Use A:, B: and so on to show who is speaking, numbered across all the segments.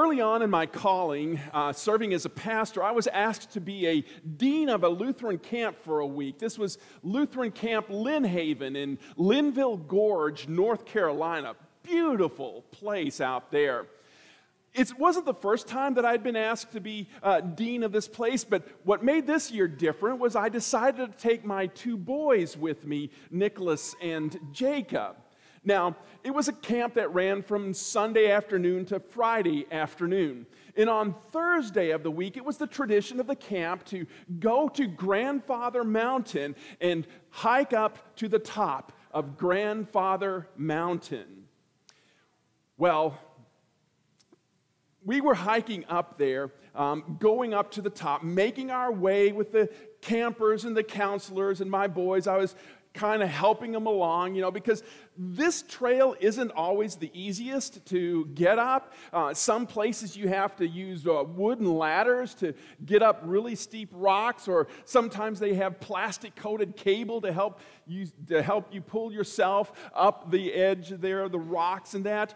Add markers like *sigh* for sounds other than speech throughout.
A: Early on in my calling, uh, serving as a pastor, I was asked to be a dean of a Lutheran camp for a week. This was Lutheran Camp Linn Haven in Linville Gorge, North Carolina. Beautiful place out there. It wasn't the first time that I'd been asked to be uh, dean of this place, but what made this year different was I decided to take my two boys with me, Nicholas and Jacob. Now, it was a camp that ran from Sunday afternoon to Friday afternoon. And on Thursday of the week, it was the tradition of the camp to go to Grandfather Mountain and hike up to the top of Grandfather Mountain. Well, we were hiking up there, um, going up to the top, making our way with the campers and the counselors and my boys. I was kind of helping them along, you know, because this trail isn't always the easiest to get up. Uh, some places you have to use uh, wooden ladders to get up really steep rocks, or sometimes they have plastic coated cable to help you, to help you pull yourself up the edge there the rocks and that.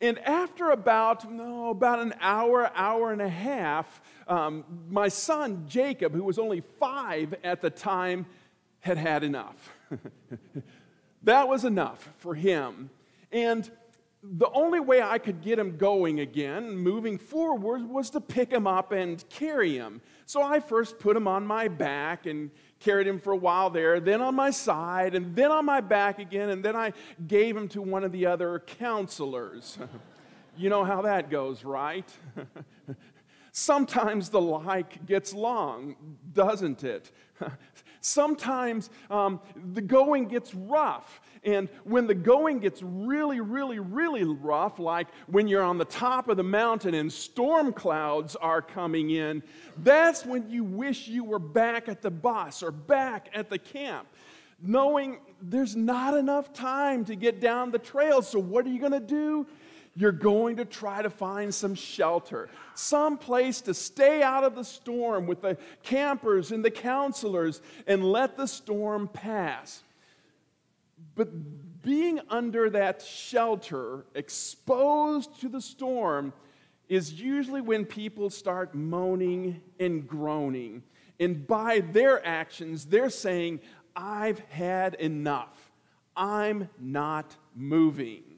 A: And after about, no, about an hour, hour and a half, um, my son Jacob, who was only five at the time, had had enough. *laughs* that was enough for him. And the only way I could get him going again, moving forward, was to pick him up and carry him. So I first put him on my back and carried him for a while there, then on my side, and then on my back again, and then I gave him to one of the other counselors. *laughs* you know how that goes, right? *laughs* Sometimes the like gets long, doesn't it? *laughs* Sometimes um, the going gets rough. And when the going gets really, really, really rough, like when you're on the top of the mountain and storm clouds are coming in, that's when you wish you were back at the bus or back at the camp, knowing there's not enough time to get down the trail. So, what are you going to do? You're going to try to find some shelter, some place to stay out of the storm with the campers and the counselors and let the storm pass. But being under that shelter, exposed to the storm, is usually when people start moaning and groaning. And by their actions, they're saying, I've had enough. I'm not moving.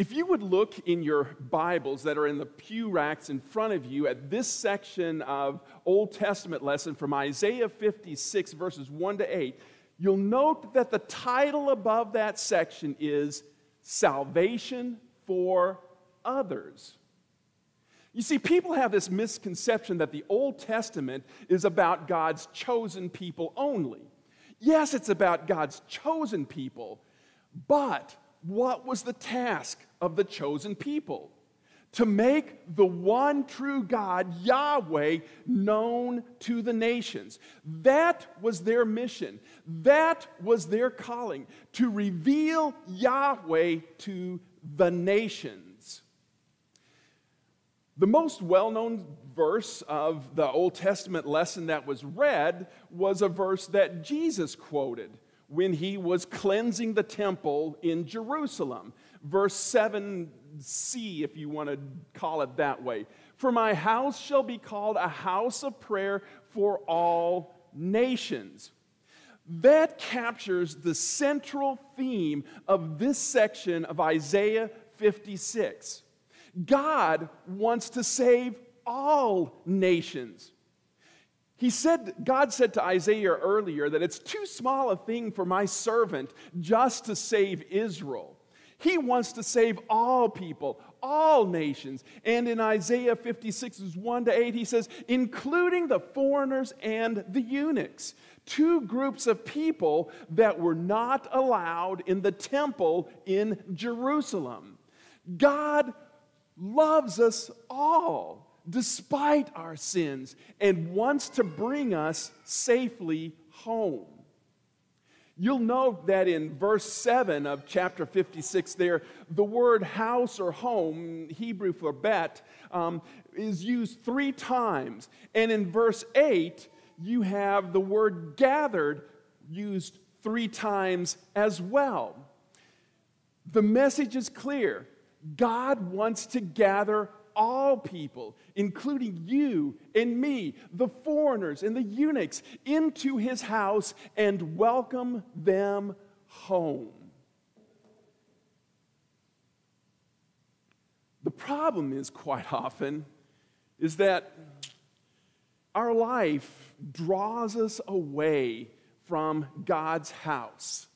A: If you would look in your Bibles that are in the pew racks in front of you at this section of Old Testament lesson from Isaiah 56, verses 1 to 8, you'll note that the title above that section is Salvation for Others. You see, people have this misconception that the Old Testament is about God's chosen people only. Yes, it's about God's chosen people, but what was the task of the chosen people? To make the one true God, Yahweh, known to the nations. That was their mission. That was their calling to reveal Yahweh to the nations. The most well known verse of the Old Testament lesson that was read was a verse that Jesus quoted when he was cleansing the temple in Jerusalem. Verse 7c, if you want to call it that way. For my house shall be called a house of prayer for all nations. That captures the central theme of this section of Isaiah 56. God wants to save all nations. He said, God said to Isaiah earlier that it's too small a thing for my servant just to save Israel. He wants to save all people, all nations. And in Isaiah 56, 1 to 8, he says, including the foreigners and the eunuchs, two groups of people that were not allowed in the temple in Jerusalem. God loves us all despite our sins and wants to bring us safely home. You'll note that in verse 7 of chapter 56, there, the word house or home, Hebrew for bet, um, is used three times. And in verse 8, you have the word gathered used three times as well. The message is clear God wants to gather all people, including you and me, the foreigners and the eunuchs, into his house and welcome them home. The problem is quite often is that our life draws us away from God's house.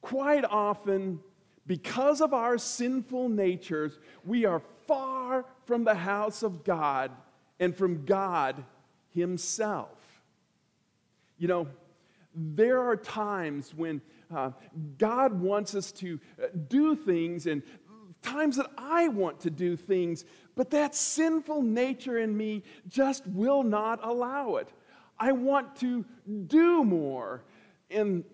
A: Quite often, because of our sinful natures, we are far from the house of God and from God Himself. You know, there are times when uh, God wants us to uh, do things and times that I want to do things, but that sinful nature in me just will not allow it. I want to do more. And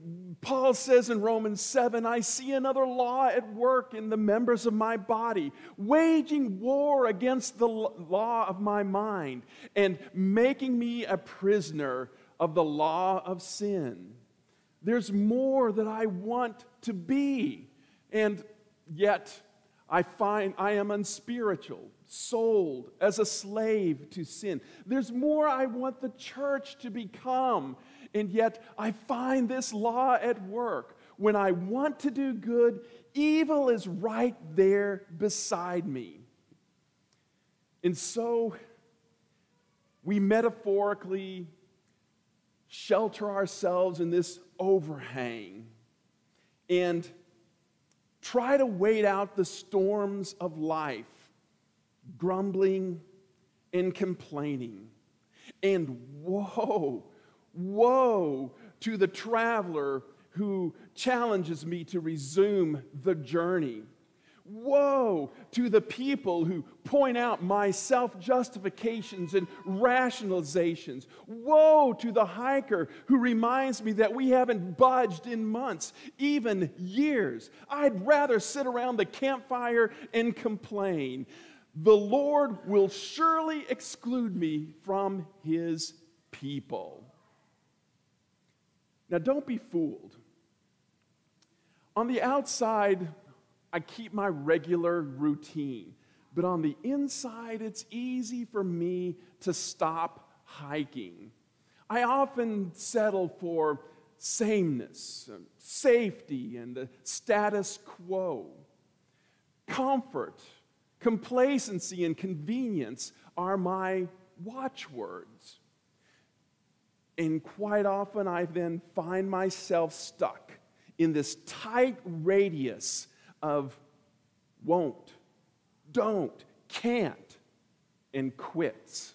A: Paul says in Romans 7 I see another law at work in the members of my body, waging war against the law of my mind and making me a prisoner of the law of sin. There's more that I want to be, and yet I find I am unspiritual, sold as a slave to sin. There's more I want the church to become, and yet I find this law at work. When I want to do good, evil is right there beside me. And so we metaphorically shelter ourselves in this overhang. And Try to wait out the storms of life, grumbling and complaining. And woe, woe to the traveler who challenges me to resume the journey. Woe to the people who point out my self justifications and rationalizations. Woe to the hiker who reminds me that we haven't budged in months, even years. I'd rather sit around the campfire and complain. The Lord will surely exclude me from his people. Now, don't be fooled. On the outside, I keep my regular routine. But on the inside, it's easy for me to stop hiking. I often settle for sameness, safety, and the status quo. Comfort, complacency, and convenience are my watchwords. And quite often, I then find myself stuck in this tight radius of won't, don't, can't, and quits.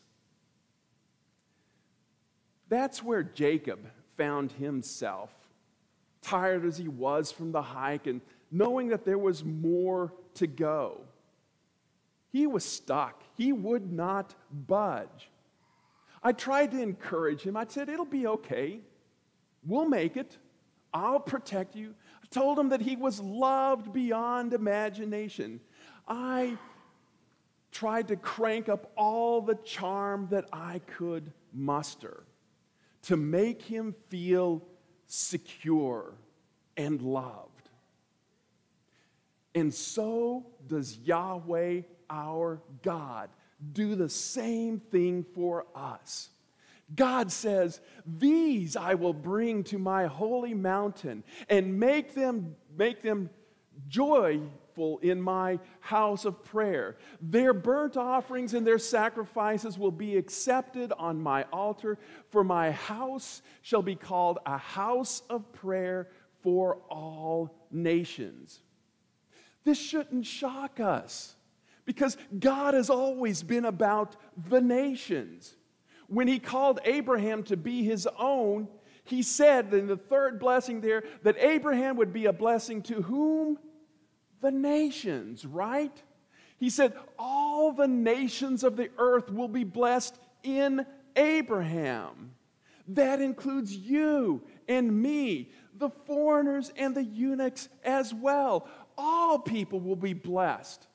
A: That's where Jacob found himself, tired as he was from the hike and knowing that there was more to go. He was stuck. He would not budge. I tried to encourage him. I said, It'll be okay. We'll make it. I'll protect you I told him that he was loved beyond imagination. I tried to crank up all the charm that I could muster to make him feel secure and loved. And so does Yahweh our God do the same thing for us. God says, These I will bring to my holy mountain and make them, make them joyful in my house of prayer. Their burnt offerings and their sacrifices will be accepted on my altar, for my house shall be called a house of prayer for all nations. This shouldn't shock us because God has always been about the nations. When he called Abraham to be his own, he said in the third blessing there that Abraham would be a blessing to whom? The nations, right? He said, All the nations of the earth will be blessed in Abraham. That includes you and me, the foreigners and the eunuchs as well. All people will be blessed.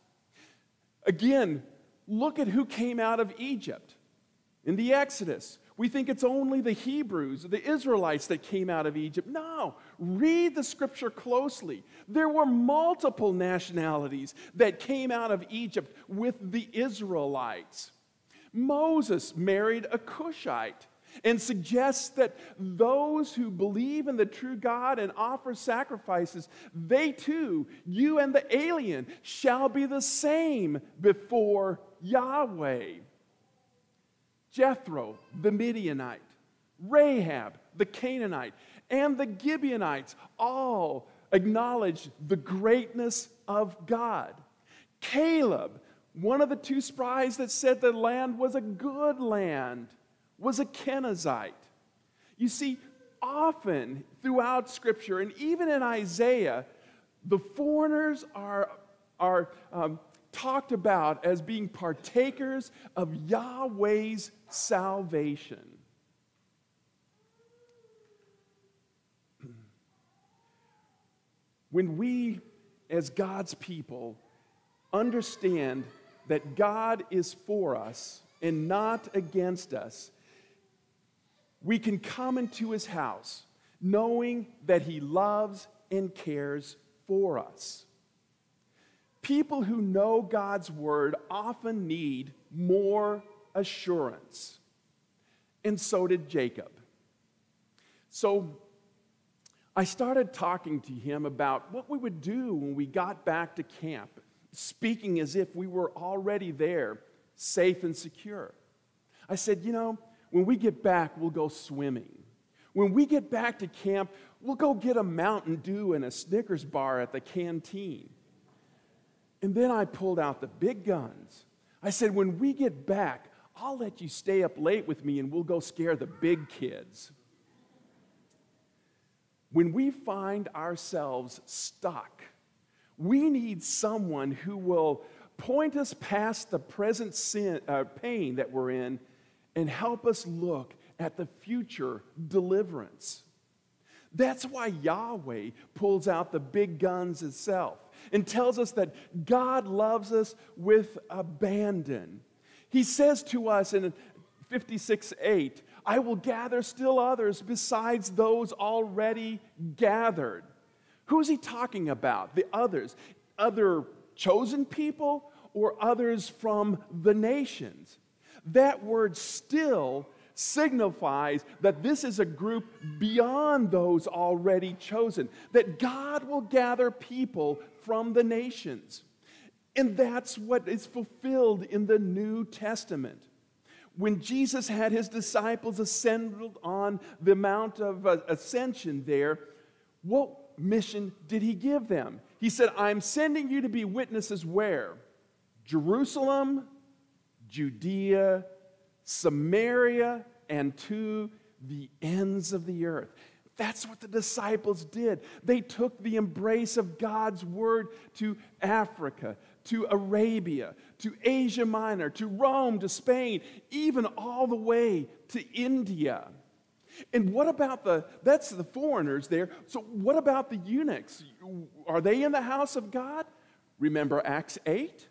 A: Again, look at who came out of Egypt in the Exodus. We think it's only the Hebrews, the Israelites that came out of Egypt. No, read the scripture closely. There were multiple nationalities that came out of Egypt with the Israelites. Moses married a Cushite and suggests that those who believe in the true God and offer sacrifices, they too, you and the alien, shall be the same before Yahweh. Jethro, the Midianite, Rahab, the Canaanite, and the Gibeonites all acknowledged the greatness of God. Caleb, one of the two spies that said the land was a good land, was a Kenizzite. You see, often throughout Scripture, and even in Isaiah, the foreigners are, are um, talked about as being partakers of Yahweh's salvation. When we, as God's people, understand that God is for us and not against us, we can come into his house knowing that he loves and cares for us. People who know God's word often need more assurance. And so did Jacob. So I started talking to him about what we would do when we got back to camp, speaking as if we were already there, safe and secure. I said, You know, when we get back, we'll go swimming. When we get back to camp, we'll go get a Mountain Dew and a Snickers bar at the canteen. And then I pulled out the big guns. I said, when we get back, I'll let you stay up late with me and we'll go scare the big kids. When we find ourselves stuck, we need someone who will point us past the present sin, uh, pain that we're in and help us look at the future deliverance. That's why Yahweh pulls out the big guns itself and tells us that God loves us with abandon. He says to us in 56 8, I will gather still others besides those already gathered. Who's he talking about? The others. Other chosen people or others from the nations? That word still signifies that this is a group beyond those already chosen, that God will gather people from the nations. And that's what is fulfilled in the New Testament. When Jesus had his disciples assembled on the Mount of uh, Ascension there, what mission did he give them? He said, I'm sending you to be witnesses where? Jerusalem, Judea, Samaria, and to the ends of the earth. That's what the disciples did. They took the embrace of God's word to Africa, to Arabia, to Asia Minor, to Rome, to Spain, even all the way to India. And what about the, that's the foreigners there. So what about the eunuchs? Are they in the house of God? Remember Acts 8?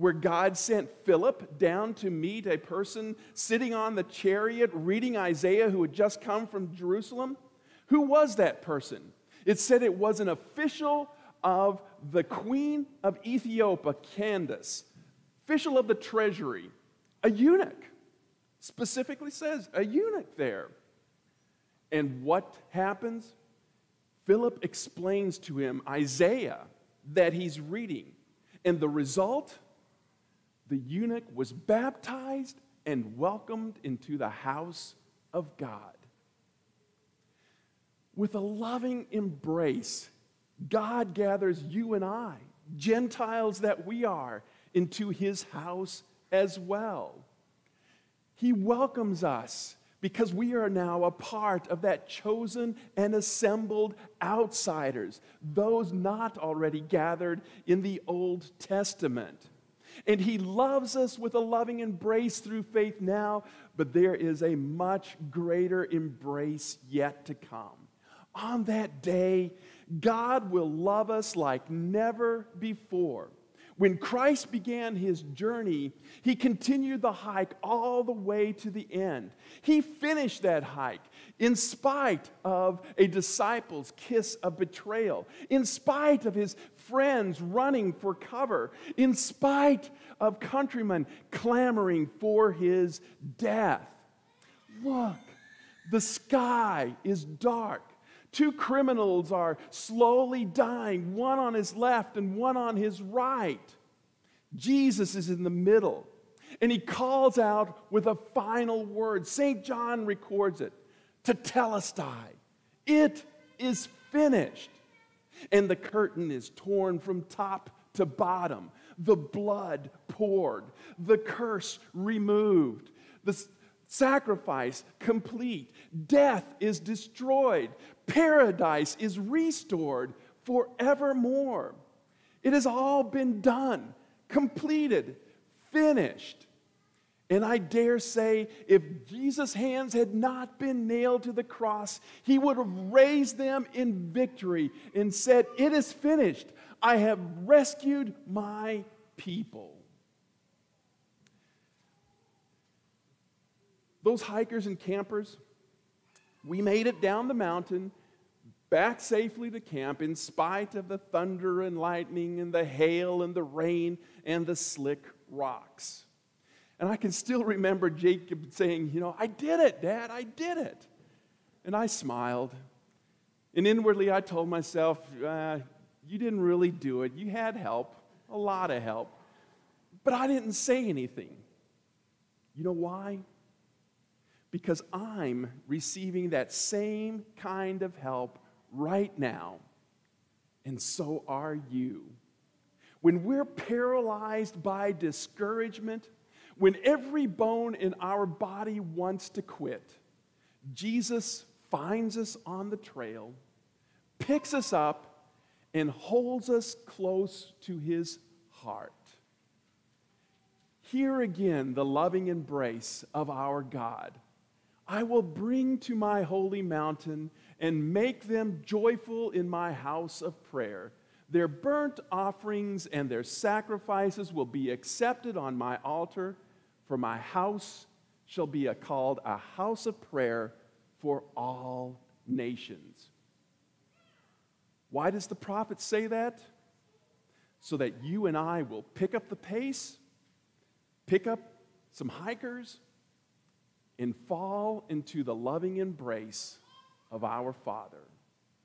A: Where God sent Philip down to meet a person sitting on the chariot reading Isaiah who had just come from Jerusalem? Who was that person? It said it was an official of the queen of Ethiopia, Candace, official of the treasury, a eunuch. Specifically says a eunuch there. And what happens? Philip explains to him Isaiah that he's reading. And the result? The eunuch was baptized and welcomed into the house of God with a loving embrace, God gathers you and I, Gentiles that we are, into his house as well. He welcomes us because we are now a part of that chosen and assembled outsiders, those not already gathered in the Old Testament. And he loves us with a loving embrace through faith now, but there is a much greater embrace yet to come on that day, God will love us like never before. When Christ began his journey, he continued the hike all the way to the end. He finished that hike in spite of a disciple's kiss of betrayal, in spite of his friends running for cover, in spite of countrymen clamoring for his death. Look, the sky is dark. Two criminals are slowly dying, one on his left and one on his right. Jesus is in the middle, and he calls out with a final word. St. John records it tetelestai. It is finished. And the curtain is torn from top to bottom, the blood poured, the curse removed, the sacrifice complete, death is destroyed, paradise is restored forevermore. It has all been done, completed, finished. And I dare say, if Jesus' hands had not been nailed to the cross, he would have raised them in victory and said, It is finished. I have rescued my people. Those hikers and campers, we made it down the mountain, back safely to camp, in spite of the thunder and lightning and the hail and the rain and the slick rocks. And I can still remember Jacob saying, You know, I did it, Dad, I did it. And I smiled. And inwardly, I told myself, uh, You didn't really do it. You had help, a lot of help. But I didn't say anything. You know why? Because I'm receiving that same kind of help right now. And so are you. When we're paralyzed by discouragement, when every bone in our body wants to quit, Jesus finds us on the trail, picks us up, and holds us close to his heart. Here again, the loving embrace of our God. I will bring to my holy mountain and make them joyful in my house of prayer. Their burnt offerings and their sacrifices will be accepted on my altar for my house shall be a, called a house of prayer for all nations. Why does the prophet say that? So that you and I will pick up the pace, pick up some hikers, and fall into the loving embrace of our Father.